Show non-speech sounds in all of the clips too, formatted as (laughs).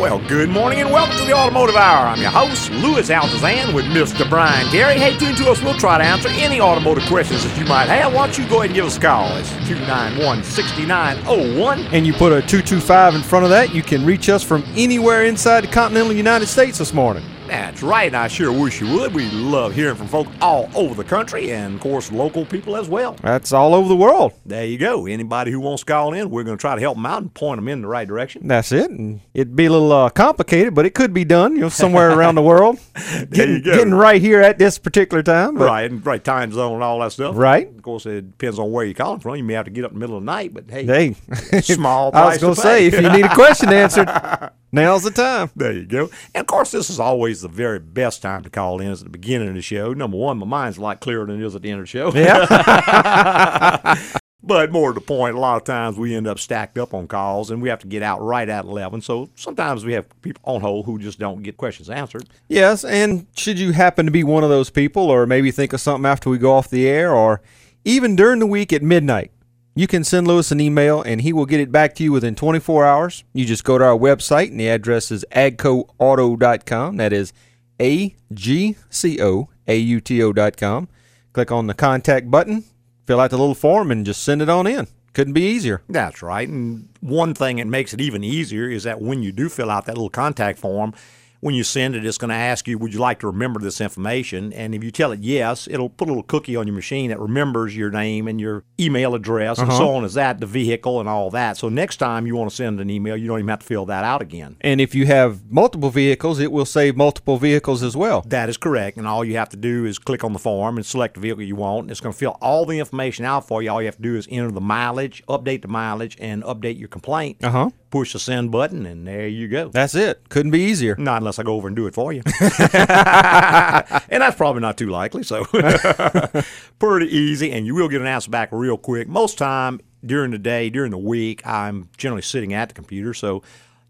Well, good morning and welcome to the Automotive Hour. I'm your host, Louis Altazan, with Mr. Brian Terry. Hey, tune to us. We'll try to answer any automotive questions that you might have. Why don't you go ahead and give us a call? It's 291 6901. and you put a 225 in front of that, you can reach us from anywhere inside the continental United States this morning. That's right, and I sure wish you would. We love hearing from folks all over the country and, of course, local people as well. That's all over the world. There you go. Anybody who wants to call in, we're going to try to help them out and point them in the right direction. That's it. And it'd be a little uh, complicated, but it could be done, you know, somewhere around the world. (laughs) Getting, you go. getting right here at this particular time. But, right, and right time zone and all that stuff. Right. Of course, it depends on where you're calling from. You may have to get up in the middle of the night, but hey, Hey, Small (laughs) I was going to say, if you need a question answered, (laughs) now's the time. There you go. And of course, this is always the very best time to call in is at the beginning of the show. Number one, my mind's a lot clearer than it is at the end of the show. Yeah. (laughs) But more to the point, a lot of times we end up stacked up on calls and we have to get out right at 11. So sometimes we have people on hold who just don't get questions answered. Yes, and should you happen to be one of those people, or maybe think of something after we go off the air, or even during the week at midnight, you can send Louis an email and he will get it back to you within 24 hours. You just go to our website, and the address is agcoauto.com. That is A G C O A U T O.com. Click on the contact button, fill out the little form, and just send it on in. Couldn't be easier. That's right. And one thing that makes it even easier is that when you do fill out that little contact form, when you send it, it's going to ask you, Would you like to remember this information? And if you tell it yes, it'll put a little cookie on your machine that remembers your name and your email address and so on as that, the vehicle and all that. So next time you want to send an email, you don't even have to fill that out again. And if you have multiple vehicles, it will save multiple vehicles as well. That is correct. And all you have to do is click on the form and select the vehicle you want. It's going to fill all the information out for you. All you have to do is enter the mileage, update the mileage, and update your complaint. Uh huh. Push the send button, and there you go. That's it. Couldn't be easier. Not unless I go over and do it for you. (laughs) and that's probably not too likely. So (laughs) pretty easy, and you will get an answer back real quick. Most time during the day, during the week, I'm generally sitting at the computer, so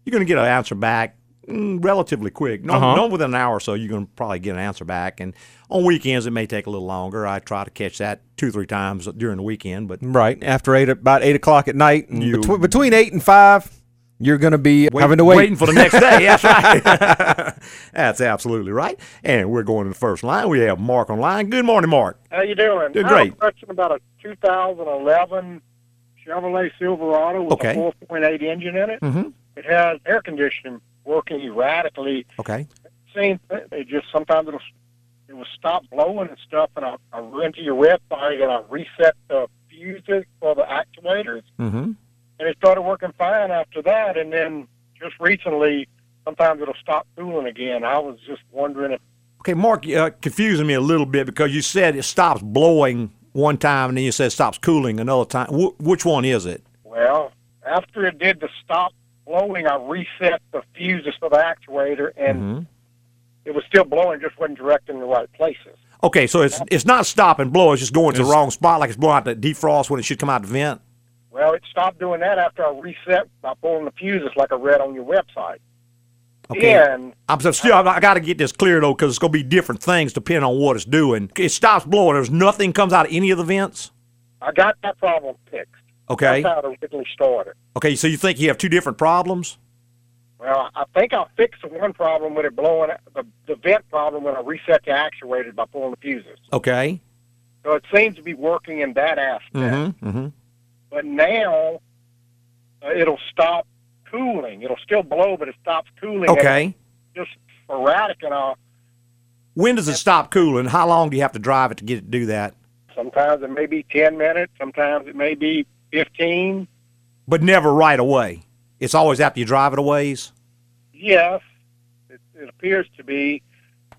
you're going to get an answer back mm, relatively quick. No, Uh-huh. no within an hour or so, you're going to probably get an answer back. And on weekends, it may take a little longer. I try to catch that two, three times during the weekend, but Right after eight, about eight o'clock at night, and You- between, between eight and five, you're going to be having to wait. Waiting for the next day. (laughs) That's right. (laughs) That's absolutely right. And we're going to the first line. We have Mark on line. Good morning, Mark. How you doing? Doing I have great. a question about a 2011 Chevrolet Silverado with Okay. a 4.8 engine in it. Mm-hmm. It has air conditioning working erratically. Okay. Same thing. It just sometimes it'll it will stop blowing and stuff, and I, I run to your website and I reset the fuses for the actuators, Mm-hmm. And it started working fine after that. And then just recently, sometimes it'll stop cooling again. I was just wondering if Okay, Mark, uh, confusing me a little bit because you said it stops blowing one time and then you said it stops cooling another time. Wh- which one is it? Well, after it did the stop blowing, I reset the fuses for the actuator, and Mhm. it was still blowing, just wasn't directing the right places. Okay, so it's it's not stop and blow. It's just going to the wrong spot, like it's blowing out the defrost when it should come out the vent. Well, it stopped doing that after I reset by pulling the fuses, like I read on your website. Okay. And I'm so still. I got to get this clear though, because it's going to be different things depending on what it's doing. It stops blowing. There's nothing comes out of any of the vents. I got that problem fixed. Okay. That's how it originally started. Okay. So you think you have two different problems? Well, I think I fixed the one problem with it blowing, the, the vent problem when I reset the actuator by pulling the fuses. Okay. So it seems to be working in that aspect. Mm-hmm. Mm-hmm. But now uh, it'll stop cooling. It'll still blow, but it stops cooling. Okay. just sporadic and all. When does it stop cooling? How long do you have to drive it to get it to do that? Sometimes it may be ten minutes. Sometimes it may be fifteen. But never right away. It's always after you drive it a ways. Yes, it, it appears to be.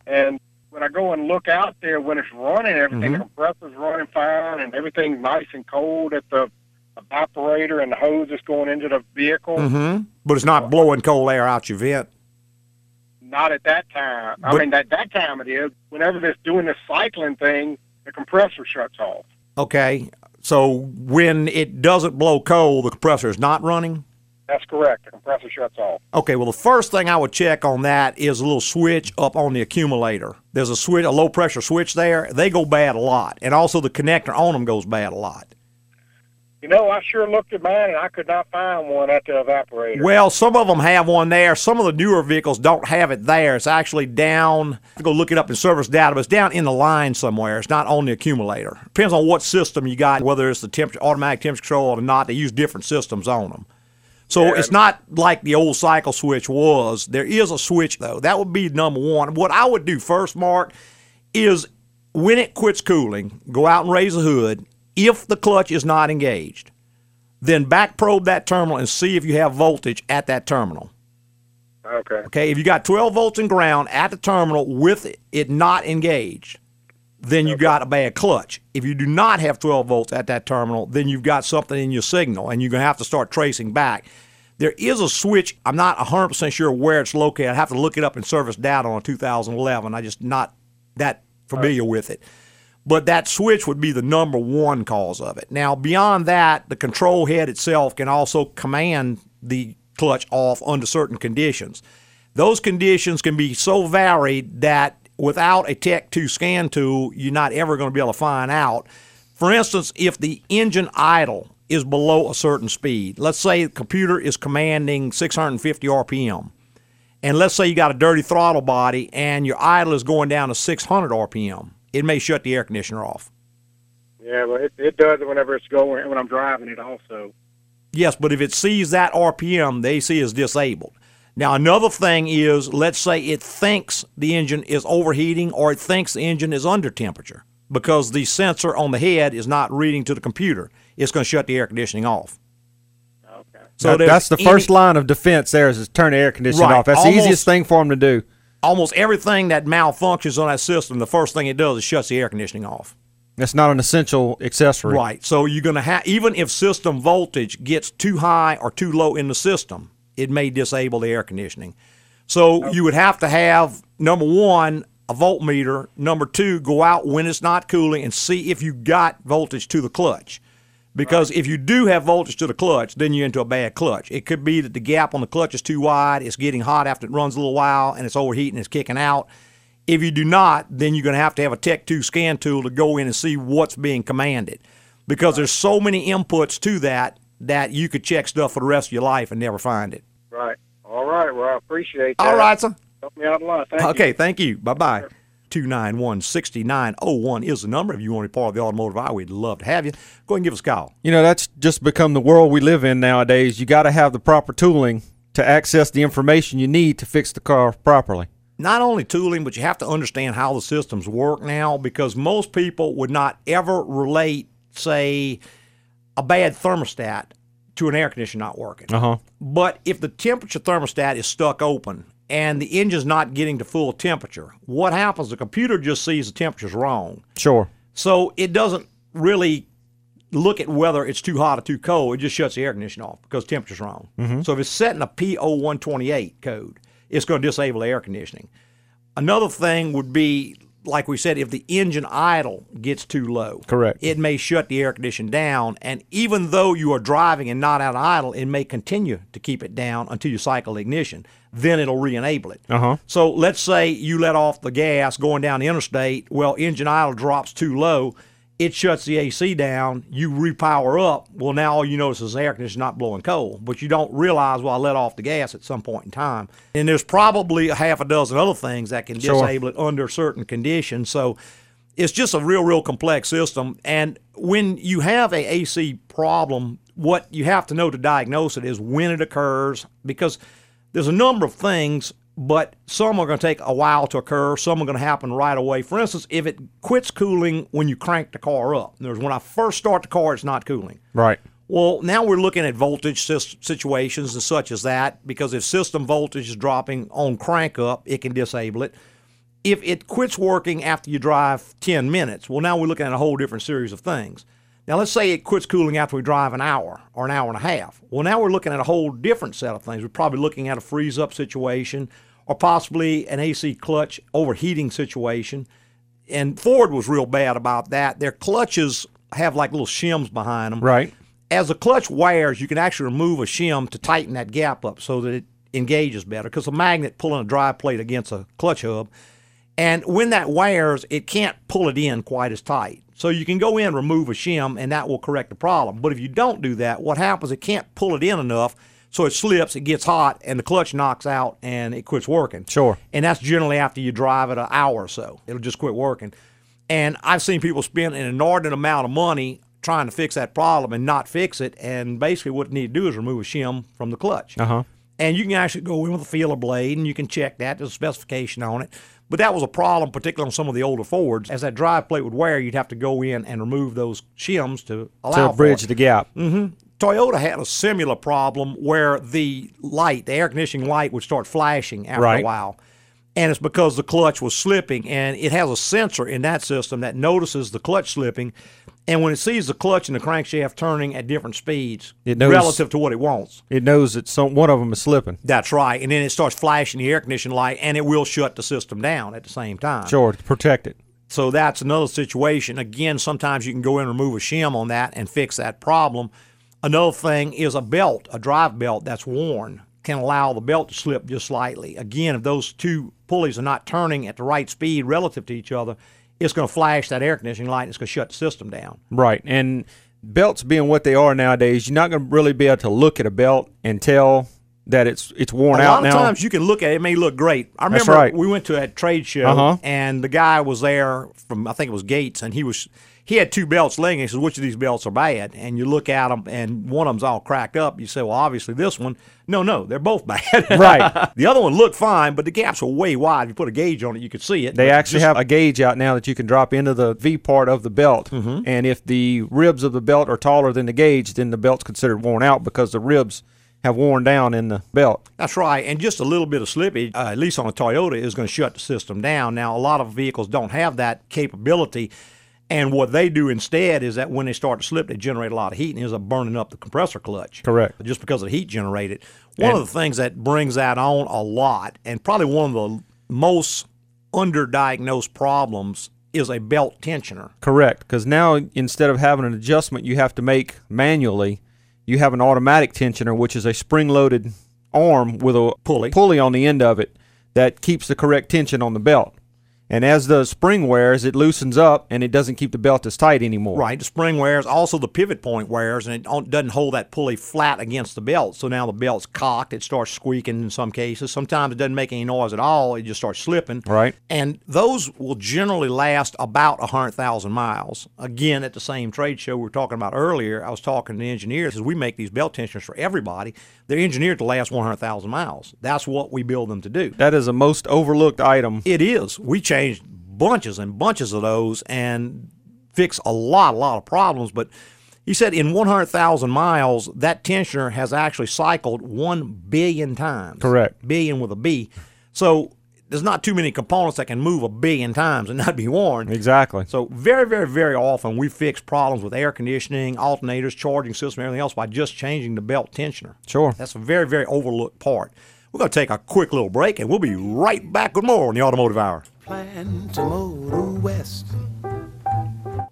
And when I go and look out there when it's running, everything Mhm. the compressor's running fine and everything's nice and cold at the evaporator and the hose that's going into the vehicle. Mm-hmm. But it's not blowing cold air out your vent. Not at that time. I mean, at that time it is. Whenever it's doing this cycling thing, the compressor shuts off. Okay. So when it doesn't blow cold, the compressor is not running? That's correct. The compressor shuts off. Okay, well, the first thing I would check on that is a little switch up on the accumulator. There's a switch, a low pressure switch there. They go bad a lot. And also the connector on them goes bad a lot. You know, I sure looked at mine and I could not find one at the evaporator. Well, some of them have one there. Some of the newer vehicles don't have it there. It's actually down. To go look it up in service data, but it's down in the line somewhere. It's not on the accumulator. Depends on what system you got, whether it's the temperature, automatic temperature control or not. They use different systems on them. So Yeah. it's not like the old cycle switch was. There is a switch though. That would be number one. What I would do first, Mark, is when it quits cooling, go out and raise the hood. If the clutch is not engaged, then back probe that terminal and see if you have voltage at that terminal. Okay. Okay, if you got 12 volts in ground at the terminal with it not engaged, then you got a bad clutch. If you do not have 12 volts at that terminal, then you've got something in your signal and you're going to have to start tracing back. There is a switch. I'm not 100% sure where it's located. I have to look it up in service data on a 2011. I'm just not that familiar with it. But that switch would be the number one cause of it. Now, beyond that, the control head itself can also command the clutch off under certain conditions. Those conditions can be so varied that without a Tech 2 scan tool, you're not ever going to be able to find out. For instance, if the engine idle is below a certain speed, let's say the computer is commanding 650 RPM, and let's say you got a dirty throttle body and your idle is going down to 600 RPM, it may shut the air conditioner off. Yeah, well, it, it does whenever it's going, when I'm driving it also. Yes, but if it sees that RPM, the AC is disabled. Now, another thing is, let's say it thinks the engine is overheating or it thinks the engine is under temperature because the sensor on the head is not reading to the computer. It's going to shut the air conditioning off. Okay. So That- there's that's the any- first line of defense. There is, is turn the air conditioning Right, off. That's almost- the easiest thing for them to do. Almost everything that malfunctions on that system, the first thing it does is shuts the air conditioning off. That's not an essential accessory. Right. So you're going to have, even if system voltage gets too high or too low in the system, it may disable the air conditioning. So oh. you would have to have, number one, a voltmeter. Number two, go out when it's not cooling and see if you got voltage to the clutch. Because if you do have voltage to the clutch, then you're into a bad clutch. It could be that the gap on the clutch is too wide, it's getting hot after it runs a little while, and it's overheating, it's kicking out. If you do not, then you're going to have to have a Tech 2 scan tool to go in and see what's being commanded. Because there's so many inputs to that that you could check stuff for the rest of your life and never find it. Right. All right. Well, I appreciate that. All right, sir. Help me out a lot. Thank you. Okay, thank you. Bye bye. 291 6901 is the number. If you want to be part of the automotive hour, we'd love to have you. Go ahead and give us a call. You know, that's just become the world we live in nowadays. You got to have the proper tooling to access the information you need to fix the car properly. not only tooling, but you have to understand how the systems work now because most people would not ever relate, say, a bad thermostat to an air conditioner not working. Uh huh. But if the temperature thermostat is stuck open and the engine's not getting to full temperature, what happens? The computer just sees the temperature's wrong. Sure. So it doesn't really look at whether it's too hot or too cold. It just shuts the air conditioning off because temperature's wrong. Mm-hmm. So if it's setting in a P0128 code, it's going to disable the air conditioning. Another thing would be, like we said, if the engine idle gets too low, Correct. it may shut the air condition down. And even though you are driving and not out of idle, it may continue to keep it down until you cycle ignition. Then it'll re-enable it. Uh huh. So let's say you let off the gas going down the interstate. Well, engine idle drops too low. It shuts the AC down. You repower up. Well, now all you notice is the air conditioner not blowing cold, but you don't realize, well, I let off the gas at some point in time. And there's probably a half a dozen other things that can Sure. disable it under certain conditions. So it's just a real, real complex system. And when you have a AC problem, what you have to know to diagnose it is when it occurs, because there's a number of things, but some are going to take a while to occur. Some are going to happen right away. For instance, if it quits cooling when you crank the car up, there's when I first start the car, it's not cooling. Right. Well, now we're looking at voltage situations and such as that because if system voltage is dropping on crank up, it can disable it. If it quits working after you drive 10 minutes, well, now we're looking at a whole different series of things. Now, let's say it quits cooling after we drive an hour or an hour and a half. Well, now we're looking at a whole different set of things. We're probably looking at a freeze up situation or possibly an AC clutch overheating situation and Ford was real bad about that. Their clutches have like little shims behind them. Right. As the clutch wears, you can actually remove a shim to tighten that gap up so that it engages better because a magnet pulling a drive plate against a clutch hub. And when that wears, it can't pull it in quite as tight. So you can go in, remove a shim, and that will correct the problem. But if you don't do that, what happens? It can't pull it in enough, so it slips, it gets hot, and the clutch knocks out, and it quits working. Sure. And that's generally after you drive it an hour or so. It'll just quit working. And I've seen people spend an inordinate amount of money trying to fix that problem and not fix it. And basically, what you need to do is remove a shim from the clutch. Uh huh. And you can actually go in with a feeler blade and you can check that. There's a specification on it. But that was a problem, particularly on some of the older Fords. As that drive plate would wear, you'd have to go in and remove those shims to allow To bridge the gap. Mm-hmm. Toyota had a similar problem where the light, the air conditioning light, would start flashing after Right. a while. And it's because the clutch was slipping, and it has a sensor in that system that notices the clutch slipping. And when it sees the clutch and the crankshaft turning at different speeds It knows- relative to what it wants, It knows that some one of them is slipping. that's right. And then it starts flashing the air conditioning light, and it will shut the system down at the same time. Sure, to protect it. So that's another situation. Again, sometimes you can go in and remove a shim on that and fix that problem. Another thing is a belt, a drive belt that's worn can allow the belt to slip just slightly. Again, if those two pulleys are not turning at the right speed relative to each other, it's going to flash that air conditioning light and it's going to shut the system down. Right. And belts being what they are nowadays, you're not going to really be able to look at a belt and tell that it's it's worn a out lot of now. times you can look at it, it may look great. I remember right. we went to a trade show Uh-huh. and the guy was there from I think it was Gates and he was he had two belts laying. He says, "Which of these belts are bad?" And you look at them and one of them's all cracked up. You say, "Well, obviously this one." No, no, they're both (laughs) bad. Right. the other one looked fine, but the gaps were way wide. If you put a gauge on it, you could see it. They actually just- have a gauge out now that you can drop into the V part of the belt. Mm-hmm. And if the ribs of the belt are taller than the gauge, then the belt's considered worn out because the ribs have worn down in the belt. That's right, and just a little bit of slippage, uh, at least on a Toyota, is going to shut the system down. Now, a lot of vehicles don't have that capability, and what they do instead is that when they start to slip, they generate a lot of heat and ends up burning up the compressor clutch. Correct. Just because of the heat generated. One And- of the things that brings that on a lot, and probably one of the most underdiagnosed problems, is a belt tensioner. Correct. Because now instead of having an adjustment you have to make manually, you have an automatic tensioner, which is a spring loaded arm with a Pulley. pulley on the end of it that keeps the correct tension on the belt. And as the spring wears, it loosens up and it doesn't keep the belt as tight anymore. Right, the spring wears, also the pivot point wears, and it doesn't hold that pulley flat against the belt. So now the belt's cocked. It starts squeaking in some cases. Sometimes it doesn't make any noise at all. It just starts slipping. Right. And those will generally last about 100,000 miles. Again, at the same trade show we were talking about earlier, I was talking to the engineers as we make these belt tensioners for everybody. They're engineered to last 100,000 miles. That's what we build them to do. That is a most overlooked item. It is. We changed bunches and bunches of those and fix a lot, a lot of problems. But he said in 100,000 miles, that tensioner has actually cycled 1 billion times. Correct. Billion with a B. So there's not too many components that can move a billion times and not be worn. Exactly. So very, very, very often we fix problems with air conditioning, alternators, charging system, everything else by just changing the belt tensioner. Sure. That's a very, very overlooked part. We're going to take a quick little break and we'll be right back with more on the Automotive Hour. Plan to motor west.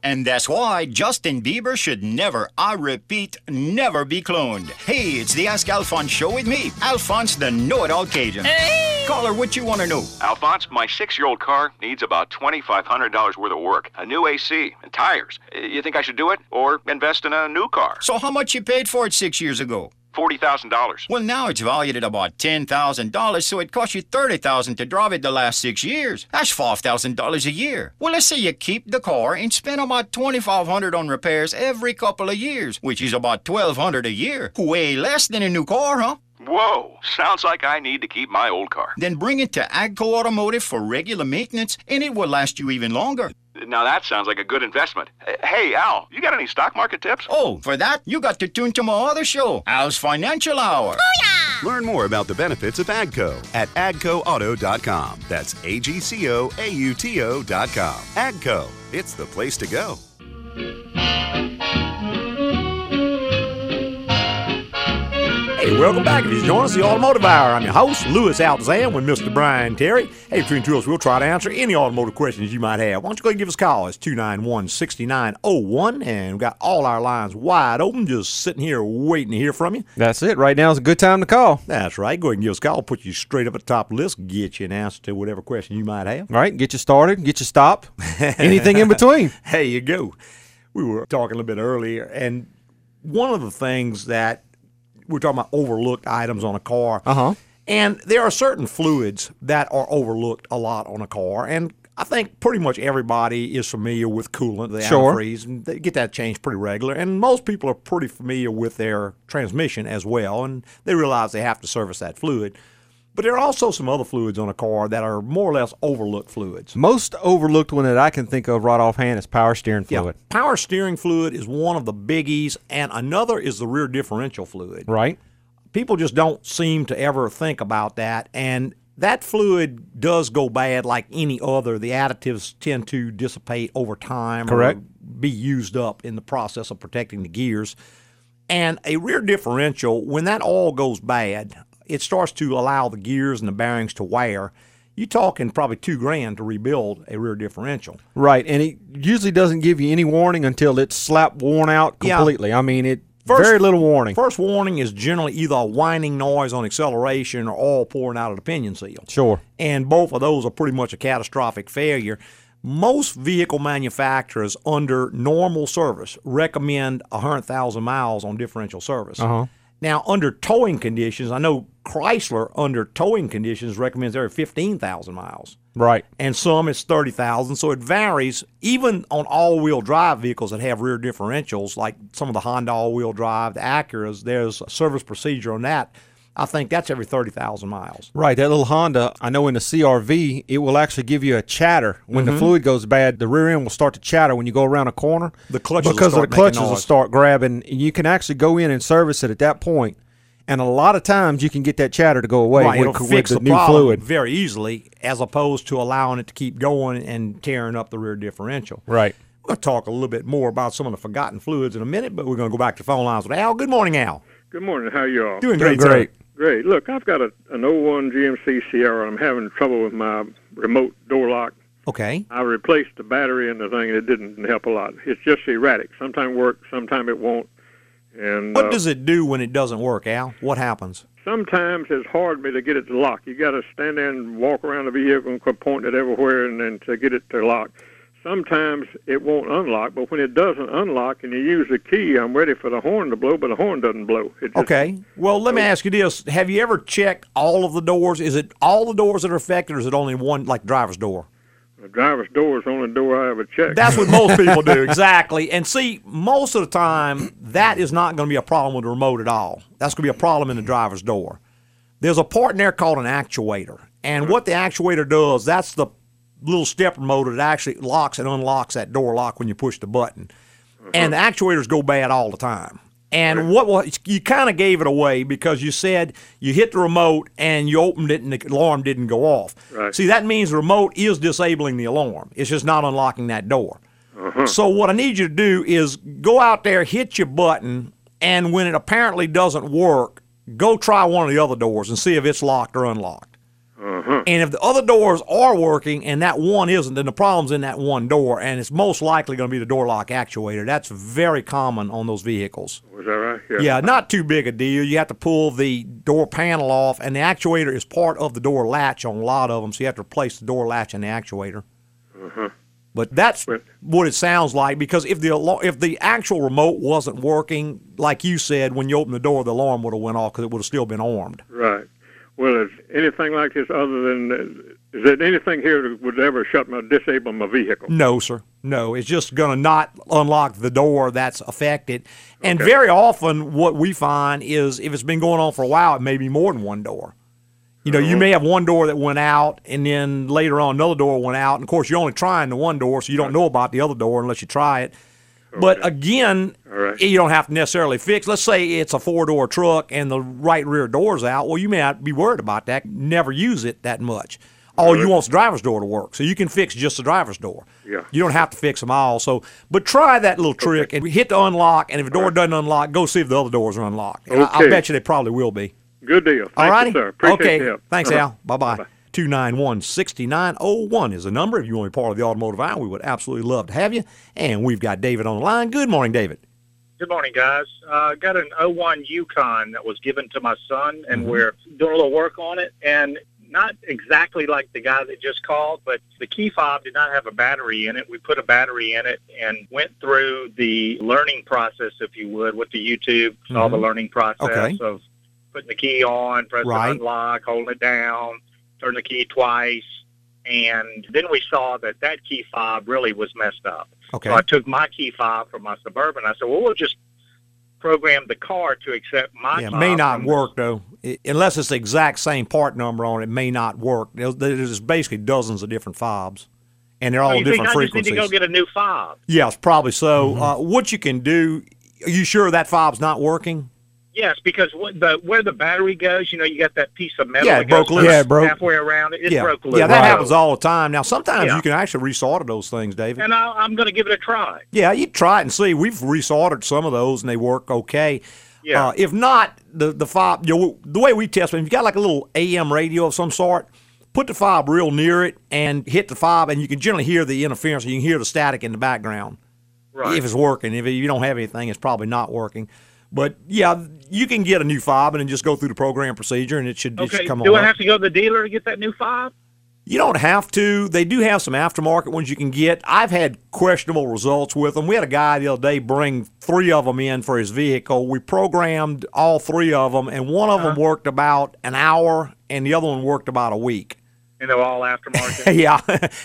And that's why Justin Bieber should never, I repeat, never be cloned. Hey, it's the Ask Alphonse show with me, Alphonse the Know It All Cajun. Hey! Caller, what you want to know? Alphonse, my six year old car needs about $2,500 worth of work, a new AC, and tires. You think I should do it or invest in a new car? So, how much you paid for it six years ago? $40,000. Well, now it's valued at about $10,000, so it cost you 30,000 to drive it the last six years. That's $5,000 a year. Well, let's say you keep the car and spend about 2,500 on repairs every couple of years, which is about $1,200 a year. Way less than a new car, huh? Whoa, sounds like I need to keep my old car. Then bring it to Agco Automotive for regular maintenance, and it will last you even longer. Now that sounds like a good investment. Hey, Al, you got any stock market tips? Oh, for that, you got to tune to my other show, Al's Financial Hour. Oh, Booyah! Learn more about the benefits of AGCO at agcoauto.com. That's A G C O A U T O.com. AGCO, it's the place to go. Hey, welcome back. If you join us, the Automotive Hour. I'm your host, Louis Altazan, with Mr. Brian Terry. Hey, between two of us, we'll try to answer any automotive questions you might have. Why don't you go ahead and give us a call? It's 291 6901, and we've got all our lines wide open, just sitting here waiting to hear from you. That's it. Right now is a good time to call. That's right. Go ahead and give us a call, put you straight up at the top list, get you an answer to whatever question you might have. All right, get you started, get you stopped, (laughs) anything in between. There you go. We were talking a little bit earlier, and one of the things that we're talking about overlooked items on a car. Uh huh. And there are certain fluids that are overlooked a lot on a car. And I think pretty much everybody is familiar with coolant, the Sure. antifreeze, and they get that changed pretty regular. And most people are pretty familiar with their transmission as well, and they realize they have to service that fluid. But there are also some other fluids on a car that are more or less overlooked fluids. Most overlooked one that I can think of right offhand is power steering fluid. Yeah, power steering fluid is one of the biggies, and another is the rear differential fluid. Right? people just don't seem to ever think about that and that fluid does go bad like any other the additives tend to dissipate over time Correct. or be used up in the process of protecting the gears and a rear differential when that all goes bad it starts to allow the gears and the bearings to wear You're talking probably two grand to rebuild a rear differential Right. And it usually doesn't give you any warning until it's slap worn out completely. Yeah. I mean, it First- very little warning. First warning is generally either a whining noise on acceleration or oil pouring out of the pinion seal. Sure. And both of those are pretty much a catastrophic failure. Most vehicle manufacturers, under normal service, recommend 100,000 miles on differential service. Uh-huh. Now, under towing conditions, I know Chrysler, under towing conditions, recommends every 15,000 miles. Right. and some it's 30,000 so it varies. Even on all-wheel drive vehicles that have rear differentials like some of the Honda all-wheel drive the Acuras there's a service procedure on that I think that's every 30,000 miles Right, that little Honda, I know in the CRV, it will actually give you a chatter. When Mm-hmm. the fluid goes bad, the rear end will start to chatter when you go around a corner. The clutches will because start the clutches making will start grabbing. And you can actually go in and service it at that point. And a lot of times you can get that chatter to go away right, with, it'll with fix the, the, new fluid. very easily as opposed to allowing it to keep going and tearing up the rear differential Right. we're going to talk a little bit more about some of the forgotten fluids in a minute but we're going to go back to phone lines with Al good morning Al Good morning. How you all? doing Doing great, sir. great. Great. Look, I've got a, an 01 GMC Sierra. I'm having trouble with my remote door lock. okay I replaced the battery in the thing, and it didn't help a lot. It's just erratic. Sometimes it works, sometimes it won't. And what uh, does it do when it doesn't work Al what happens sometimes it's hard me to get it to lock. You got to stand there and walk around the vehicle and quit pointing it everywhere, and then to get it to lock. Sometimes it won't unlock, but when it doesn't unlock and you use the key, I'm ready for the horn to blow, but the horn doesn't blow. It just, Okay. Well, let me ask you this: Have you ever checked all of the doors? Is it all the doors that are affected, or is it only one, like driver's door? The driver's door is the only door I ever check. That's what most people do, (laughs) exactly. And see, most of the time, that is not going to be a problem with the remote at all. That's going to be a problem in the driver's door. There's a part in there called an actuator, and what the actuator does, that's the little stepper motor that actually locks and unlocks that door lock when you push the button. And the uh-huh. actuators go bad all the time. And what was you kind of gave it away because you said you hit the remote and you opened it and the alarm didn't go off. Right. See, that means the remote is disabling the alarm. It's just not unlocking that door. Uh-huh. So what I need you to do is go out there, hit your button, and when it apparently doesn't work, go try one of the other doors and see if it's locked or unlocked. Mm-hmm. And if the other doors are working and that one isn't, then the problem's in that one door, and it's most likely going to be the door lock actuator. That's very common on those vehicles. Was that right? Yeah, yeah, not too big a deal. You have to pull the door panel off, and the actuator is part of the door latch on a lot of them, so you have to replace the door latch and the actuator. Mm-hmm. But that's what it sounds like because if the if the actual remote wasn't working, like you said, when you opened the door, the alarm would have went off because it would have still been armed. Right. Well, is anything like this other than is there anything here that would ever shut my disable my vehicle? No, sir. No, it's just going to not unlock the door that's affected. And very often, what we find is if it's been going on for a while, it may be more than one door. You know, you oh. may have one door that went out, and then later on another door went out. And of course, you're only trying the one door, so you don't know about the other door unless you try it. But again, right. you don't have to necessarily fix. Let's say it's a four door truck and the right rear door's out. Well, you may not be worried about that. Never use it that much. all you want is the driver's door to work. So you can fix just the driver's door. Yeah. You don't have to fix them all. So, but try that little trick and hit the unlock. And if the door doesn't unlock, go see if the other doors are unlocked. And I, I bet you they probably will be. Good deal. Thank All righty. you, sir. Appreciate okay. Thanks, Uh-huh. Al. Bye bye. Bye-bye. 291 6901 is the number. If you want to be part of the automotive hour, we would absolutely love to have you. And we've got David on the line. Good morning, David. Good morning, guys. Uh, got an 01 Yukon that was given to my son, and Mm-hmm. we're doing a little work on it. And not exactly like the guy that just called, but the key fob did not have a battery in it. We put a battery in it and went through the learning process, if you would, with the YouTube, saw the Mhm. learning process Okay. of putting the key on, pressing Right. unlock, holding it down, turn the key twice. And then we saw that that key fob really was messed up. Okay. So I took my key fob from my Suburban. I said, well, we'll just program the car to accept my Yeah, it fob may not work though, I unless it's the exact same part number on it. it May not work. There's, there's basically dozens of different fobs, and they're Oh, all you think different I just need to go get a new fob? yes, probably so. Mm-hmm. Uh, what you can do? Are you sure that fob's not working? Yes, because what the where the battery goes, you know, you got that piece of metal. Yeah, that it broke loose. Yeah, it broke. halfway around it. It yeah, broke loose. yeah, that So- happens all the time. Now, sometimes Yeah. you can actually resolder those things, David. And I, I'm going to give it a try. Yeah, you try it and see. We've resoldered some of those and they work okay. Yeah. Uh, if not, the the fob, you know, the way we test them, if you got like a little AM radio of some sort, put the fob real near it and hit the fob, and you can generally hear the interference. You can hear the static in the background Right. if it's working. If you don't have anything, it's probably not working. But yeah, you can get a new fob and then just go through the program procedure, and it should, it should okay. come Do. I up. have to go to the dealer to get that new fob? You don't have to. They do have some aftermarket ones you can get. I've had questionable results with them. We had a guy the other day bring three of them in for his vehicle. We programmed all three of them, and one of them uh-huh. worked about an hour, and the other one worked about a week. And they're all aftermarket. (laughs) yeah,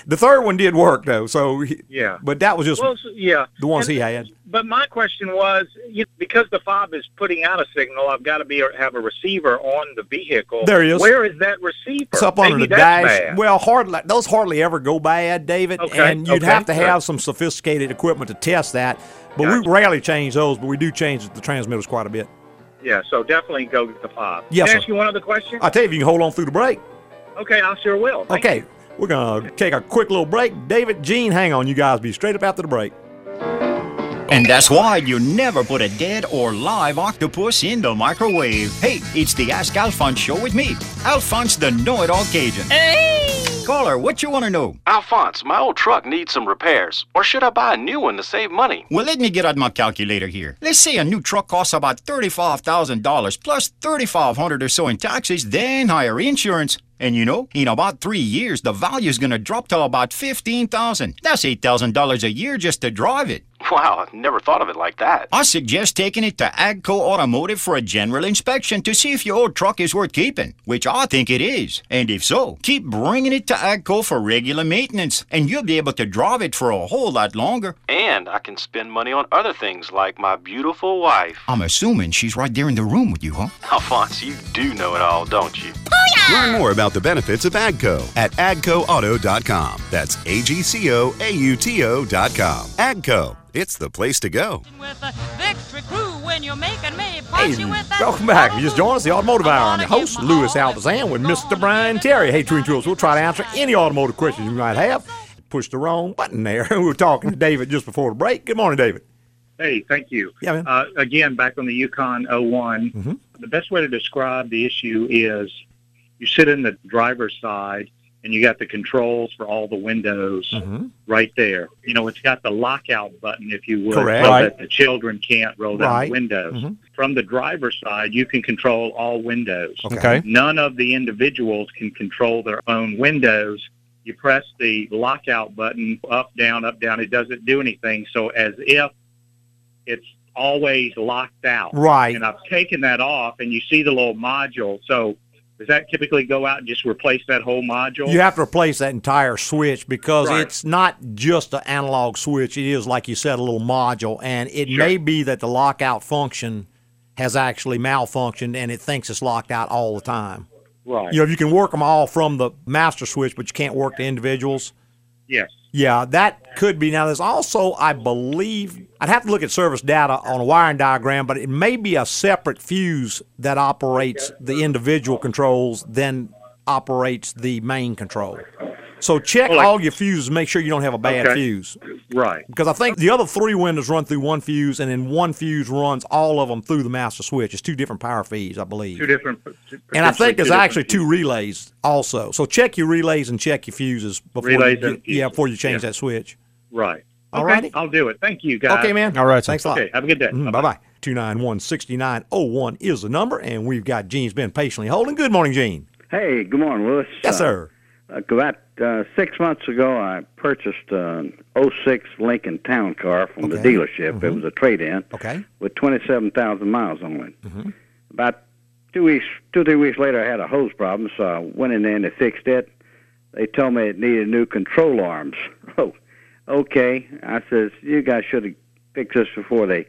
the third one did work though. So yeah. but that was just Well, so- yeah. the ones And- he had. But my question was, you, because the fob is putting out a signal, I've got to be have a receiver on the vehicle. There he is. Where is that receiver? It's up Maybe under the dash. bad. Well, hardly those hardly ever go bad, David. Okay, And you'd okay, have to have some sophisticated equipment to test that. But Gotcha. we rarely change those, but we do change the transmitters quite a bit. Yeah, so definitely go get the fob. Yes, Can I ask you one other question? I'll tell you if you can hold on through the break. Okay, I sure will. Thank Okay, you. we're gonna take a quick little break. David, Gene, hang on, you guys. Be straight up after the break. And that's why you never put a dead or live octopus in the microwave. Hey, it's the Ask Alphonse show with me, Alphonse the know-it-all Cajun. Hey! Caller, what you want to know? Alphonse, my old truck needs some repairs. Or should I buy a new one to save money? Well, let me get out my calculator here. Let's say a new truck costs about $35,000 plus $3,500 or so in taxes, then higher insurance. And you know, in about three years, the value is going to drop to about 15,000. That's $8,000 a year just to drive it. (laughs) Wow, I never thought of it like that. I suggest taking it to Agco Automotive for a general inspection to see if your old truck is worth keeping, which I think it is. And if so, keep bringing it to Agco for regular maintenance, and you'll be able to drive it for a whole lot longer. And I can spend money on other things like my beautiful wife. I'm assuming she's right there in the room with you, huh? (laughs) Alphonse, you do know it all, don't you? Learn more about the benefits of AGCO at agcoauto.com. That's A G C O A U T O.com. AGCO, it's the place to go. with a victory crew when you're making me Hey, punch you with that welcome back. If you just joined us, the Automotive Hour. I'm your host, Louis Altazan, with Mr. Brian Terry. Hey, Twin Tools, we'll try to answer any automotive questions you might have. Push the wrong button there. (laughs) we were talking to David just before the break. Good morning, David. Hey, thank you. Yeah, man. Uh, again, back on the Yukon 1 Mhm. the best way to describe the issue is you sit in the driver's side and you got the controls for all the windows Mhm. right there. You know, it's got the lockout button, if you would, Correct. so Right. that the children can't roll down Right. the windows. Mhm. From the driver's side, you can control all windows. Okay. None of the individuals can control their own windows. You press the lockout button up, down, up, down. It doesn't do anything. So as if it's always locked out. Right. And I've taken that off, and you see the little module. So does that typically go out and just replace that whole module? You have to replace that entire switch because Right. it's not just an analog switch. It is, like you said, a little module. And it Sure. may be that the lockout function has actually malfunctioned and it thinks it's locked out all the time. Right. You know, you can work them all from the master switch, but you can't work the individuals. Yes. Yeah, that could be. Now, there's also, I believe, I'd have to look at service data on a wiring diagram, but it may be a separate fuse that operates the individual controls than operates the main control. So check Well, like- all your fuses. Make sure you don't have a bad Okay. fuse. Right. Because I think the other three windows run through one fuse, and then one fuse runs all of them through the master switch. It's two different power feeds, I believe. Two different. and I think there's actually two relays also. So check your relays and check your fuses before Relays you and yeah before you change yeah. that switch. Right. All okay, righty. I'll do it. Thank you, guys. Okay, man. All right. Thanks a lot. Okay, have a good day. bye bye. 291 6901 is the number, and we've got Gene's been patiently holding. Good morning, Gene. Hey, good morning, Louis. Yes, Uh, sir. Uh, about uh, six months ago, I purchased an 06 Lincoln Town Car from the Okay. dealership. It was a trade-in Okay. with 27,000 miles on it. Mhm. About two weeks, two three weeks later, I had a hose problem, so I went in there and they fixed it. They told me it needed new control arms. (laughs) Oh, okay. I says you guys should have fixed this before they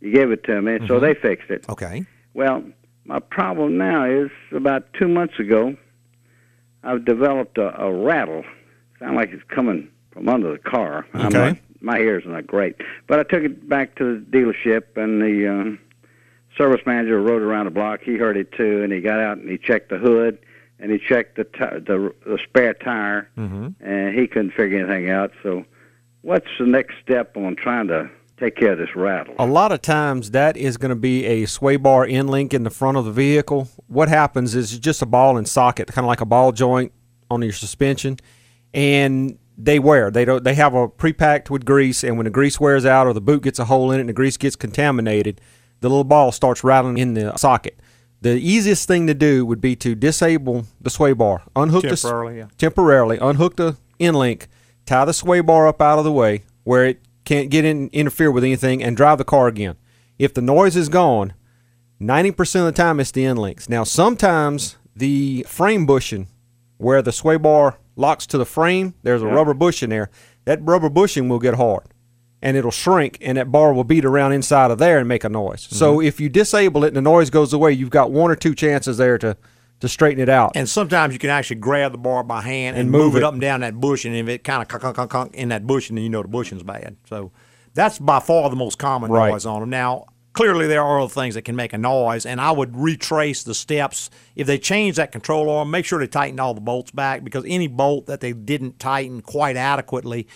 you gave it to me. So they fixed it. Okay. Well, my problem now is about two months ago, I've developed a, a rattle. Sound like it's coming from under the car. I'm Okay. not, my ears are not great, but I took it back to the dealership, and the um, service manager rode around the block. He heard it too, and he got out and he checked the hood, and he checked the ti the, the spare tire, Mm-hmm. and he couldn't figure anything out. So, what's the next step on trying to take care of this rattle? A lot of times that is going to be a sway bar end link in the front of the vehicle. What happens is it's just a ball and socket, kind of like a ball joint on your suspension, and they wear. They don't. They have a pre-packed with grease, and when the grease wears out or the boot gets a hole in it and the grease gets contaminated, the little ball starts rattling in the socket. The easiest thing to do would be to disable the sway bar, unhook the Temporarily, yeah. temporarily, unhook the end link, tie the sway bar up out of the way where it can't get in interfere with anything, and drive the car again. If the noise is gone, ninety percent of the time it's the end links. Now sometimes the frame bushing, where the sway bar locks to the frame, there's a Yeah. rubber bushing there. That rubber bushing will get hard. And it'll shrink, and that bar will beat around inside of there and make a noise. So Mm-hmm. if you disable it and the noise goes away, you've got one or two chances there to, to straighten it out. And sometimes you can actually grab the bar by hand and, And move, move it. it. up and down that bush, and if it kind of conk, conk, conk, in that bush, and then you know the bushing's bad. So that's by far the most common Right. noise on them. Now, clearly there are other things that can make a noise, and I would retrace the steps. If they change that control arm, make sure they tighten all the bolts back because any bolt that they didn't tighten quite adequately,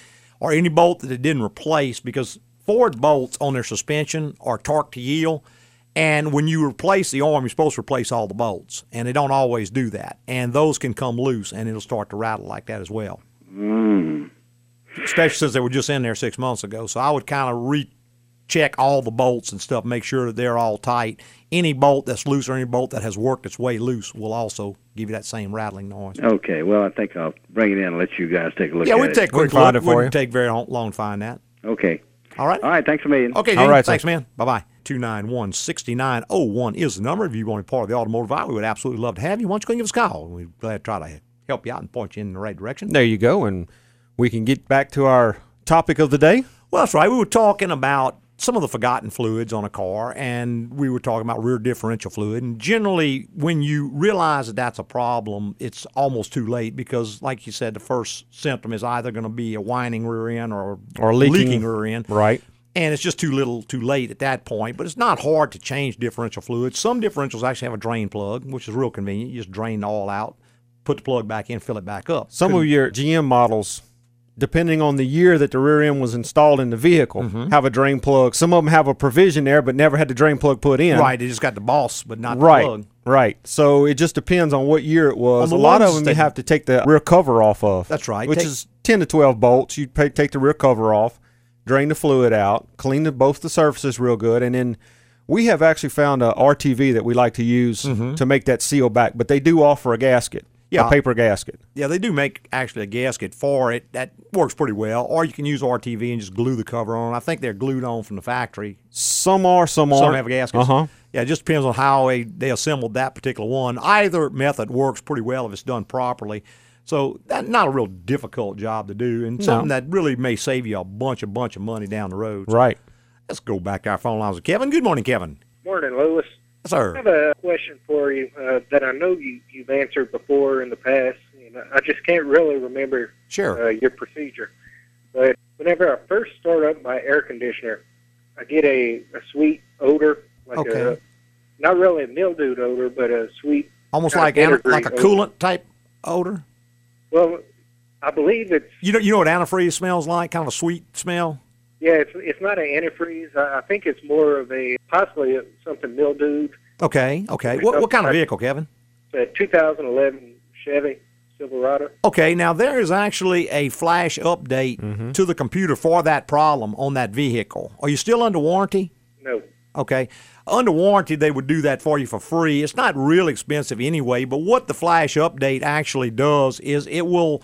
or any bolt that they didn't replace, because Ford bolts on their suspension are torque to yield. And when you replace the arm, you're supposed to replace all the bolts, and they don't always do that. And those can come loose, and it'll start to rattle like that as well. Mm. Especially since they were just in there six months ago. So I would kind of recheck all the bolts and stuff, make sure that they're all tight. Any bolt that's loose or any bolt that has worked its way loose will also give you that same rattling noise. Okay, well, I think I'll bring it in and let you guys take a look at it. yeah, at we'd it. take a quick look. Wouldn't take very long long to find that. Okay. All right. All right, thanks a million. Okay, All Gene. right, sir. thanks, man. Bye bye. 291 6901 is the number. If you want to be part of the automotive hour, we would absolutely love to have you. Why don't you go and give us a call? We'd be glad to try to help you out and point you in the right direction. There you go, and we can get back to our topic of the day. Well, that's right. We were talking about some of the forgotten fluids on a car, and we were talking about rear differential fluid. And generally, when you realize that that's a problem, it's almost too late because, like you said, the first symptom is either going to be a whining rear end or, Or leaking. rear end. Right. And it's just too little, too late at that point. But it's not hard to change differential fluids. Some differentials actually have a drain plug, which is real convenient. You just drain the oil out, put the plug back in, fill it back up. Some of your GM models, depending on the year that the rear end was installed in the vehicle, Mm-hmm. have a drain plug. Some of them have a provision there, but never had the drain plug put in. Right, they just got the boss, but not right, the plug. right. So it just depends on what year it was. A lot of them you have to take the rear cover off of. That's right. Which Take- is ten to twelve bolts. You take the rear cover off, drain the fluid out, clean the, both the surfaces real good, and then. We have actually found a RTV that we like to use to make that seal back, but they do offer a gasket, Mm-hmm. Yeah. a paper gasket. Yeah, they do make actually a gasket for it. That works pretty well. Or you can use RTV and just glue the cover on. I think they're glued on from the factory. Some are, some Some aren't. have gaskets. Uh-huh. Yeah, it just depends on how they, they assembled that particular one. Either method works pretty well if it's done properly. So that's not a real difficult job to do, and No. something that really may save you a bunch, a bunch of money down the road. Right. Let's go back to our phone lines with Kevin. Good morning, Kevin. Morning, Louis. Yes, sir. I have a question for you uh, that I know you, you've answered before in the past. And I just can't really remember Sure. uh, your procedure. But whenever I first start up my air conditioner, I get a, a sweet odor, like Okay. a not really a mildewed odor, but a sweet, Almost like an, like a odor. coolant type odor? Well, I believe it's You know, you know what antifreeze smells like? Kind of a sweet smell. yeah, it's it's not an antifreeze. I, I think it's more of a possibly something mildewed. Okay, okay. What, what kind of vehicle, Kevin? It's a 2011 Chevy Silverado. Okay, now there is actually a flash update mm-hmm. to the computer for that problem on that vehicle. Are you still under warranty? No. Okay. Under warranty, they would do that for you for free. It's not real expensive anyway, but what the flash update actually does is it will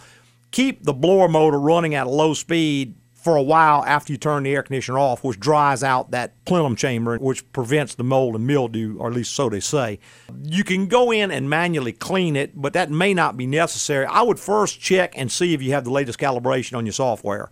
keep the blower motor running at a low speed for a while after you turn the air conditioner off, which dries out that plenum chamber, which prevents the mold and mildew, or at least so they say. You can go in and manually clean it, but that may not be necessary. I would first check and see if you have the latest calibration on your software.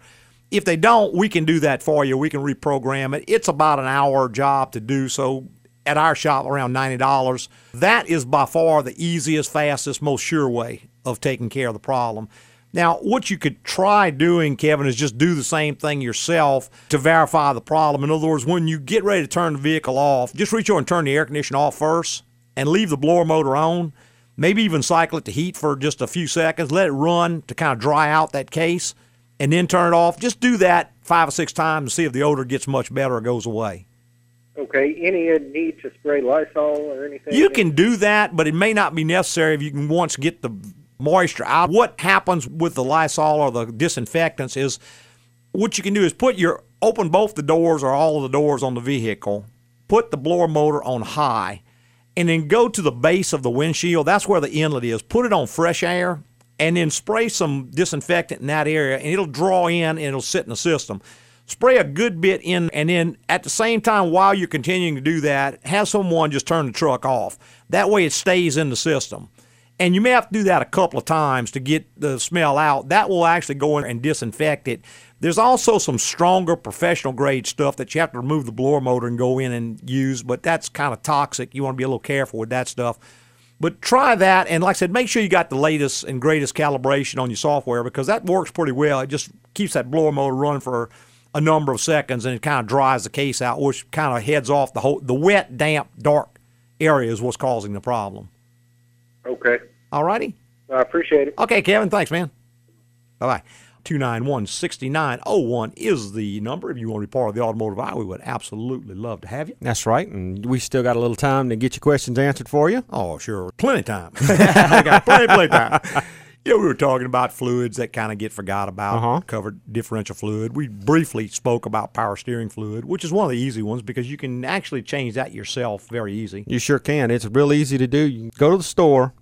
If they don't, we can do that for you. We can reprogram it. It's about an hour job to do, so at our shop around $90. That is by far the easiest, fastest, most sure way of taking care of the problem. Now, what you could try doing, Kevin, is just do the same thing yourself to verify the problem. In other words, when you get ready to turn the vehicle off, just reach over and turn the air conditioner off first and leave the blower motor on. Maybe even cycle it to heat for just a few seconds. Let it run to kind of dry out that case and then turn it off. Just do that five or six times and see if the odor gets much better or goes away. Okay. Any uh, need to spray Lysol or anything? You can do that, but it may not be necessary if you can once get the moisture out. What happens with the Lysol or the disinfectants is what you can do is put your open both the doors or all of the doors on the vehicle, put the blower motor on high, and then go to the base of the windshield. That's where the inlet is. Put it on fresh air and then spray some disinfectant in that area and it'll draw in and it'll sit in the system. Spray a good bit in and then at the same time while you're continuing to do that, have someone just turn the truck off. That way it stays in the system. And you may have to do that a couple of times to get the smell out. That will actually go in and disinfect it. There's also some stronger professional grade stuff that you have to remove the blower motor and go in and use, but that's kind of toxic. You want to be a little careful with that stuff. But try that, and like I said, make sure you got the latest and greatest calibration on your software because that works pretty well. It just keeps that blower motor running for a number of seconds, and it kind of dries the case out, which kind of heads off the whole the wet, damp, dark area is what's causing the problem. Okay. All righty. I appreciate it. Okay, Kevin. Thanks, man. Bye bye. 291 6901 is the number. If you want to be part of the automotive hour, we would absolutely love to have you. That's right, and we still got a little time to get your questions answered for you. Oh, sure. Plenty of time. (laughs) I got plenty, plenty of time. (laughs) Yeah, we were talking about fluids that kind of get forgot about. Uh-huh. Covered differential fluid. We briefly spoke about power steering fluid, which is one of the easy ones because you can actually change that yourself very easy. You sure can. It's real easy to do. You go to the store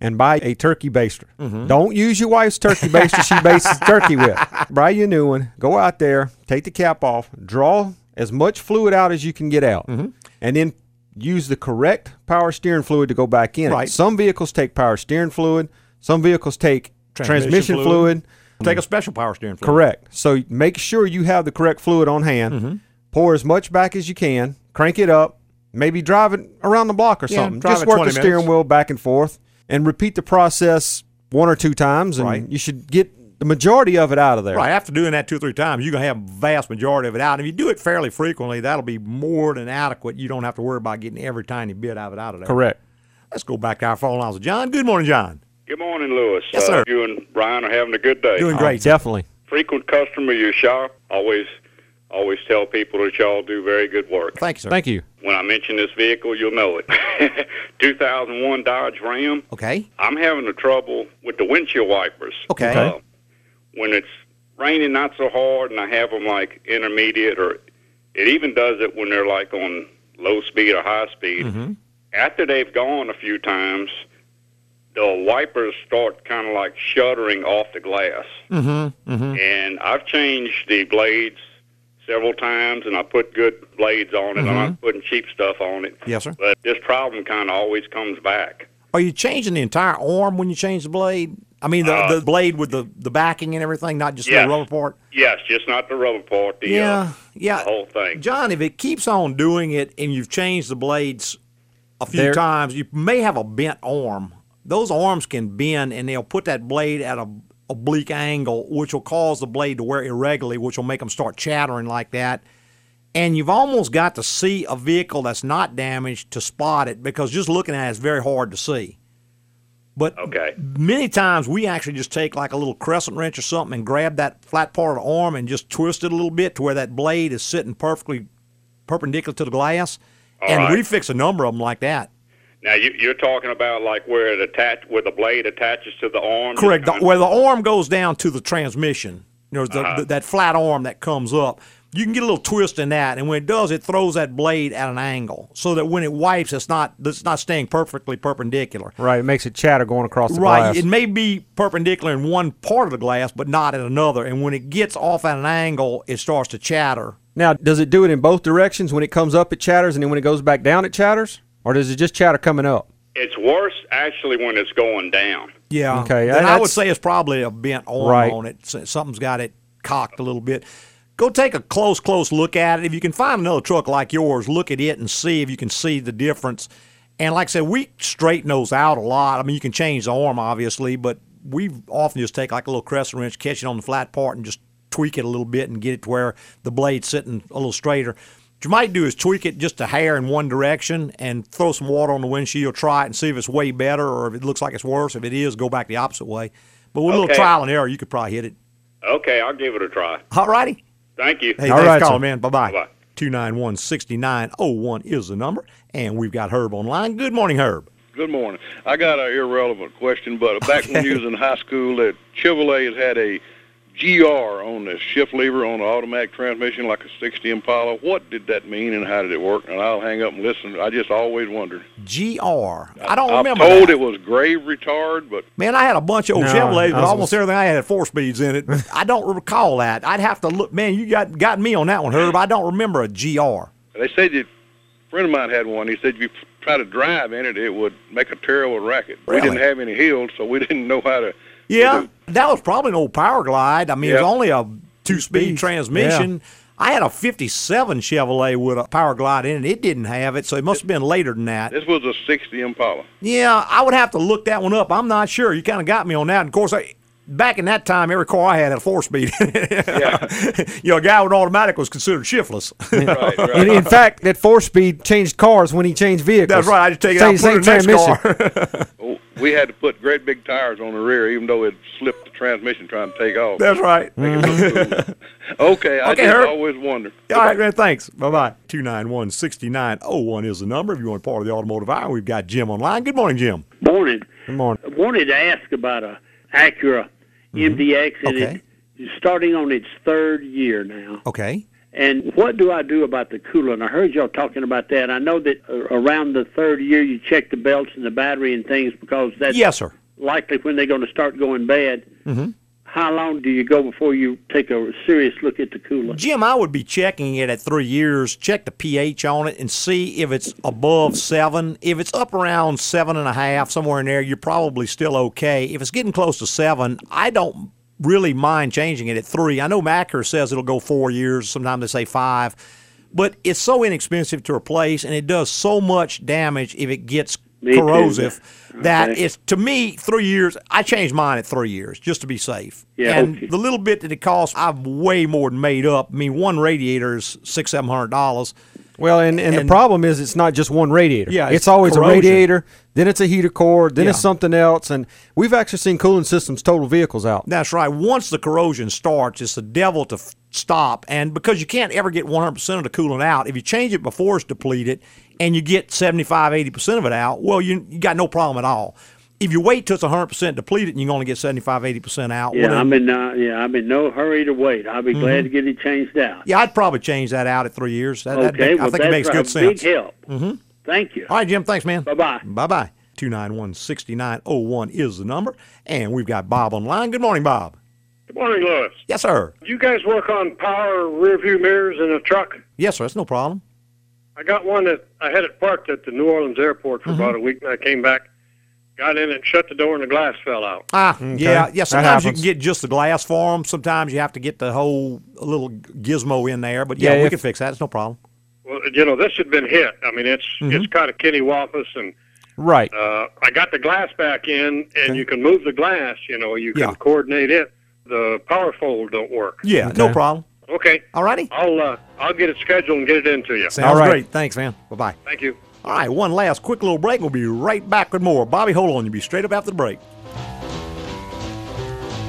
and buy a turkey baster. Mm-hmm. Don't use your wife's turkey baster she bases (laughs) turkey with. Buy you a new one. Go out there, take the cap off, draw as much fluid out as you can get out, Mm-hmm. and then use the correct power steering fluid to go back in. Right. Some vehicles take power steering fluid. Some vehicles take transmission, fluid. Take a special power steering fluid. Correct. So make sure you have the correct fluid on hand. Mm-hmm. Pour as much back as you can. Crank it up. Maybe drive it around the block or Yeah, something. drive Just work 20 the steering wheel back and forth and repeat the process one or two times, and Right. you should get the majority of it out of there. Right. After doing that two or three times, you're going to have a vast majority of it out. If you do it fairly frequently, that'll be more than adequate. You don't have to worry about getting every tiny bit of it out of there. Correct. Let's go back to our phone lines with John. Good morning, John. Good morning, Louis. Yes, Uh, sir. you and Brian are having a good day. Doing great. definitely. Frequent customer of your shop. Always, always tell people that y'all do very good work. Thank you, sir. Thank you. When I mention this vehicle, you'll know it. (laughs) 2001 Dodge Ram. Okay. I'm having a trouble with the windshield wipers. Okay. Uh, when it's raining not so hard, and I have them like intermediate, or it even does it when they're like on low speed or high speed. Mm-hmm. After they've gone a few times, the wipers start kind of like shuddering off the glass. Mm-hmm. Mm-hmm. And I've changed the blades several times, and I put good blades on it. I'm not putting cheap stuff on it. Yes, sir. But this problem kind of always comes back. Are you changing the entire arm when you change the blade? I mean, the, Uh, the blade with the, the backing and everything, not just Yes. the rubber part? Yes, just not the rubber part. The, Yeah, uh, yeah. the whole thing. John, if it keeps on doing it and you've changed the blades a few There- times, you may have a bent arm. Those arms can bend and they'll put that blade at a oblique angle, which will cause the blade to wear irregularly, which will make them start chattering like that. And you've almost got to see a vehicle that's not damaged to spot it because just looking at it is very hard to see. But Okay. many times we actually just take like a little crescent wrench or something and grab that flat part of the arm and just twist it a little bit to where that blade is sitting perfectly perpendicular to the glass. All and right. we fix a number of them like that. Now you, you're talking about like where it attach, where the blade attaches to the arm. Correct. The, where the arm goes down to the transmission, you know, the, Uh-huh. the, that flat arm that comes up, you can get a little twist in that, and when it does, it throws that blade at an angle so that when it wipes, it's not it's not staying perfectly perpendicular. Right. It makes it chatter going across the right. glass. It may be perpendicular in one part of the glass, but not in another. And when it gets off at an angle, it starts to chatter. Now, does it do it in both directions? When it comes up, it chatters, and then when it goes back down, it chatters, or does it just chatter coming up? It's worse actually when it's going down. Yeah. Okay, Then I would say it's probably a bent arm Right. on it. Something's got it cocked a little bit. Go take a close, close look at it. If you can find another truck like yours, look at it and see if you can see the difference. And like I said, we straighten those out a lot. I mean, you can change the arm, obviously, but we often just take like a little crescent wrench, catch it on the flat part, and just tweak it a little bit and get it to where the blade's sitting a little straighter. What you might do is tweak it just a hair in one direction and throw some water on the windshield, try it and see if it's way better or if it looks like it's worse. If it is, go back the opposite way. But with a little trial and error, you could probably hit it. Okay, I'll give it a try. All righty. Thank you. Hey, thanks for calling, man. Bye bye. 291 6901 is the number. And we've got Herb online. Good morning, Herb. Good morning. I got an irrelevant question, but back when you (laughs) was in high school, that Chevrolet has had a GR on the shift lever on the automatic transmission, like a 60 Impala. What did that mean, and how did it work? And I'll hang up and listen. I just always wondered. GR. I don't I'm remember. told that. it was grade retard, but Man, I had a bunch of old No, Chevrolets, but almost everything I had had four speeds in it. (laughs) I don't recall that. I'd have to look. Man, you got got me on that one, Herb. I don't remember a GR. they said that a friend of mine had one. He said if you try to drive in it, it would make a terrible racket. We didn't have any hills, so we didn't know how to. Yeah, that was probably an old Powerglide. I mean, it Yeah. was only a two-speed transmission. I had a '57 Chevrolet with a Powerglide in it. It didn't have it, so it must have been later than that. This was a 60 Impala. Yeah, I would have to look that one up. I'm not sure. You kind of got me on that. And of course, I, back in that time, every car I had had a four-speed. (laughs) yeah. you know, a guy with an automatic was considered shiftless. (laughs) In, in fact, that four speed changed cars when he changed vehicles. That's right. I just take it Same- out and put it in same the next transmission. car. (laughs) Oh, we had to put great big tires on the rear, even though it slipped the transmission trying to take off. That's right. Mm-hmm. (laughs) Okay, I Okay, just Herb. always wondered. All right, man. Thanks. Bye bye. 291 6901 is the number. If you want part of the automotive hour, we've got Jim online. Good morning, Jim. Morning. Good morning. I wanted to ask about a Acura mm-hmm. MDX, and Okay. it's starting on its third year now. Okay. And what do I do about the coolant? I heard y'all talking about that. I know that uh, around the third year you check the belts and the battery and things because that's Yes, sir. likely when they're going to start going bad. Mm-hmm. How long do you go before you take a serious look at the coolant? Jim, I would be checking it at three years. Check the pH on it and see if it's above seven. If it's up around seven and a half, somewhere in there, you're probably still okay. If it's getting close to seven, I don't really mind changing it at three. I know Macker says it'll go four years. Sometimes they say five. But it's so inexpensive to replace, and it does so much damage if it gets Me too. corrosive that Okay. it's to me three years. I changed mine at three years just to be safe. Yeah, and okay. the little bit that it costs, I've way more than made up. I mean, one radiator is six, seven hundred dollars. Well, and, and, the problem is it's not just one radiator. Yeah, it's, it's always corrosion. a radiator, then it's a heater core, then it's something else, and we've actually seen cooling systems total vehicles out. That's right. Once the corrosion starts, it's the devil to f- stop. And because you can't ever get 100% of the coolant out, if you change it before it's depleted and you get 75, 80% of it out, well, you, you got no problem at all. If you wait till it's 100% depleted and you only get 75, 80% out, Yeah, I'm in. Uh, yeah, I'm in no hurry to wait. I'll be glad Mhm. to get it changed out. yeah, I'd probably change that out at three years. That, that okay, make- well I think it makes a good sense. big help. Mm-hmm. Thank you. All right, Jim. Thanks, man. Bye bye. Bye bye. 291 6901 is the number. And we've got Bob online. Good morning, Bob. Good morning, Louis. Yes, sir. You guys work on power rear view mirrors in a truck? Yes, sir. That's no problem. I got one that I had it parked at the New Orleans airport for Mm-hmm. about a week, and I came back, got in it, shut the door, and the glass fell out. Ah, Okay. yeah, yeah. Sometimes you can get just the glass for them. Sometimes you have to get the whole little gizmo in there. But yeah, Yeah, we if- can fix that. It's no problem. Well, you know, this had been hit. I mean, it's Mhm. it's kind of kitty wampus, and Right. uh, I got the glass back in, and you can move the glass. You know, you can Yeah. coordinate it. The power fold don't work. Yeah, no problem. Okay. All righty. I'll uh, I'll get it scheduled and get it into you. Sounds great. Thanks, man. Bye bye. Thank you. All right, one last quick little break. We'll be right back with more. Bobby, hold on. You'll be straight up after the break.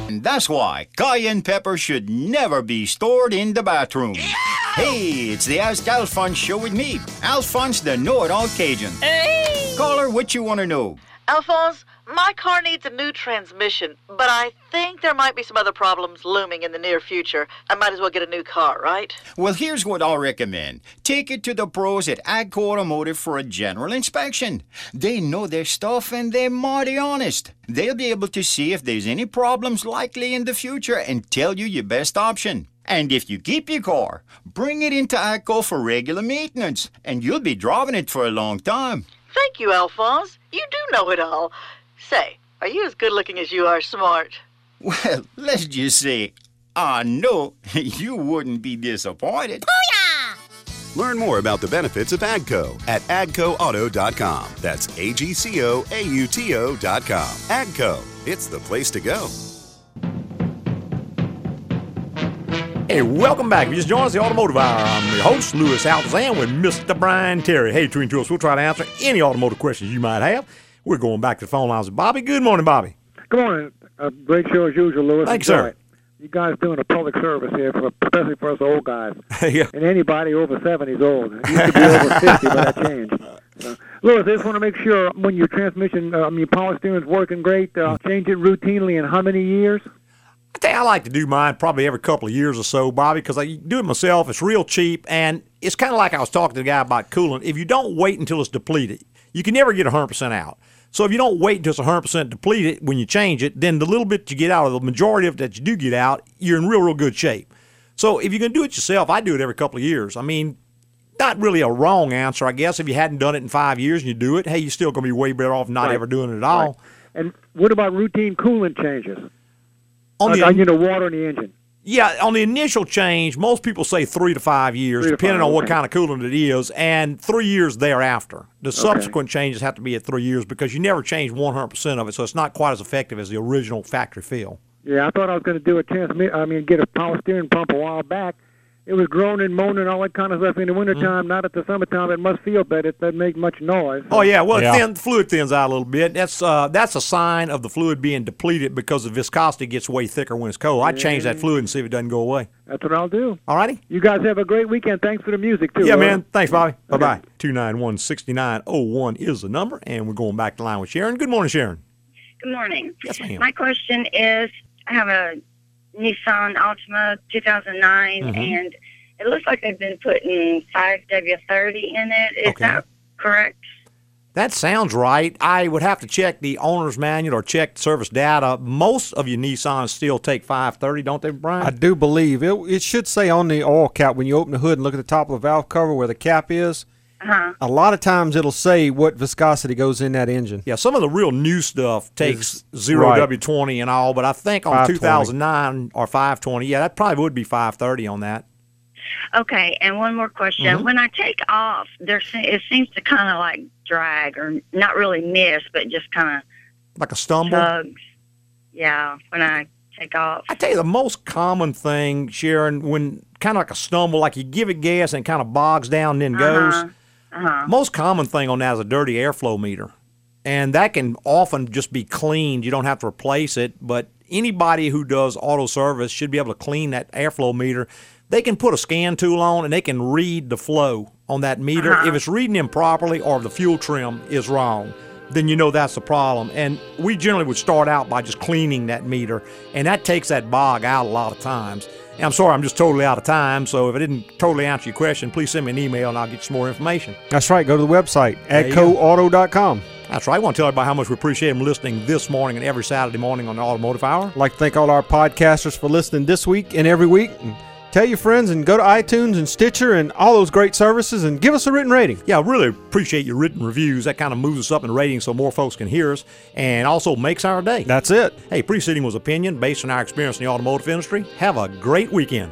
And that's why cayenne pepper should never be stored in the bathroom. Hey, it's the Ask Alphonse show with me, Alphonse the know-it-all Cajun. Hey! Caller, what you want to know? Alphonse, my car needs a new transmission, but I think there might be some other problems looming in the near future. I might as well get a new car, right? Well, here's what I'll recommend. Take it to the pros at Agco Automotive for a general inspection. They know their stuff and they're mighty honest. They'll be able to see if there's any problems likely in the future and tell you your best option. And if you keep your car, bring it into Agco for regular maintenance, and you'll be driving it for a long time. Thank you, Alphonse. You do know it all. Say, are you as good looking as you are smart? Well, let's just say, I know (laughs) you wouldn't be disappointed. Learn more about the benefits of AGCO at agcoauto.com. That's A G C O A U T O.com. AGCO, it's the place to go. Hey, welcome back. If you just joined us, the Automotive Hour. I'm your host, Louis Altazan, with Mr. Brian Terry. Hey, between two of us, we'll try to answer any automotive questions you might have. We're going back to the phone lines with Bobby. Good morning, Bobby. Good morning. A great show as usual, Louis. Thanks, sir. It. You guys doing a public service here, for, especially for us old guys. (laughs) yeah. And anybody over 70 is old. It used to be over 50, but that (laughs) changed. So, Louis, I just want to make sure when your transmission, uh, I mean, power steering is working great, uh, change it routinely in how many years? I I like to do mine probably every couple of years or so, Bobby, because I do it myself. It's real cheap, and it's kind of like I was talking to the guy about coolant. If you don't wait until it's depleted, you can never get 100% out. So if you don't wait until it's 100% depleted when you change it, then the little bit you get out of the majority of it that you do get out, you're in real, real good shape. So if you can do it yourself, I do it every couple of years. I mean, not really a wrong answer, I guess. If you hadn't done it in five years and you do it, hey, you're still going to be way better off not Right. ever doing it at all. Right. And what about routine coolant changes? On like, the- uh, you know, water in the engine. Yeah, on the initial change, most people say three to five years, to depending five, on what okay. kind of coolant it is, and three years thereafter. The subsequent changes have to be at three years because you never change 100% of it, so it's not quite as effective as the original factory fill. Yeah, I thought I was going to do a transmit. I mean, get a power steering pump a while back. It was groaning, moaning, all that kind of stuff in the wintertime. Not at the summertime. It must feel better. It doesn't make much noise. Oh yeah, well, It thin, fluid thins out a little bit. That's uh, that's a sign of the fluid being depleted because the viscosity gets way thicker when it's cold. I change that fluid and see if it doesn't go away. That's what I'll do. All righty. You guys have a great weekend. Thanks for the music too. Yeah, all man. Thanks, Bobby. Bye bye. Two nine one sixty nine oh one is the number, and we're going back to line with Sharon. Good morning, Sharon. Good morning. Yes, ma'am. My question is, I have a Nissan Altima 2009, Mhm. and it looks like they've been putting 5W30 in it. Is Okay. that correct? That sounds right. I would have to check the owner's manual or check service data. Most of your Nissans still take 530, don't they, Brian? I do believe it. It should say on the oil cap when you open the hood and look at the top of the valve cover where the cap is. Uh-huh. A lot of times it'll say what viscosity goes in that engine. Yeah, some of the real new stuff takes zero right. W20 and all, but I think on 2009 or 520, yeah, that probably would be 530 on that. Okay, and one more question. Mhm. When I take off, there it seems to kind of like drag or not really miss, but just kind of Like a stumble. tugs. Yeah, when I take off. I tell you, the most common thing, Sharon, when kind of like a stumble, like you give it gas and it kind of bogs down and then goes. Uh-huh. Most common thing on that is a dirty airflow meter. And that can often just be cleaned. You don't have to replace it, but anybody who does auto service should be able to clean that airflow meter. They can put a scan tool on and they can read the flow on that meter. Uh-huh. If it's reading improperly or if the fuel trim is wrong, then you know that's the problem. And we generally would start out by just cleaning that meter, and that takes that bog out a lot of times. And I'm sorry, I'm just totally out of time. So if I didn't totally answer your question, please send me an email and I'll get you some more information. That's right. Go to the website, agcoauto.com. That's right. I want to tell everybody how much we appreciate them listening this morning and every Saturday morning on the Automotive Hour. I'd like to thank all our podcasters for listening this week and every week. And tell your friends and go to iTunes and Stitcher and all those great services and give us a written rating. Yeah, I really appreciate your written reviews. That kind of moves us up in ratings so more folks can hear us and also makes our day. That's it. Hey, preceding was opinion based on our experience in the automotive industry. Have a great weekend.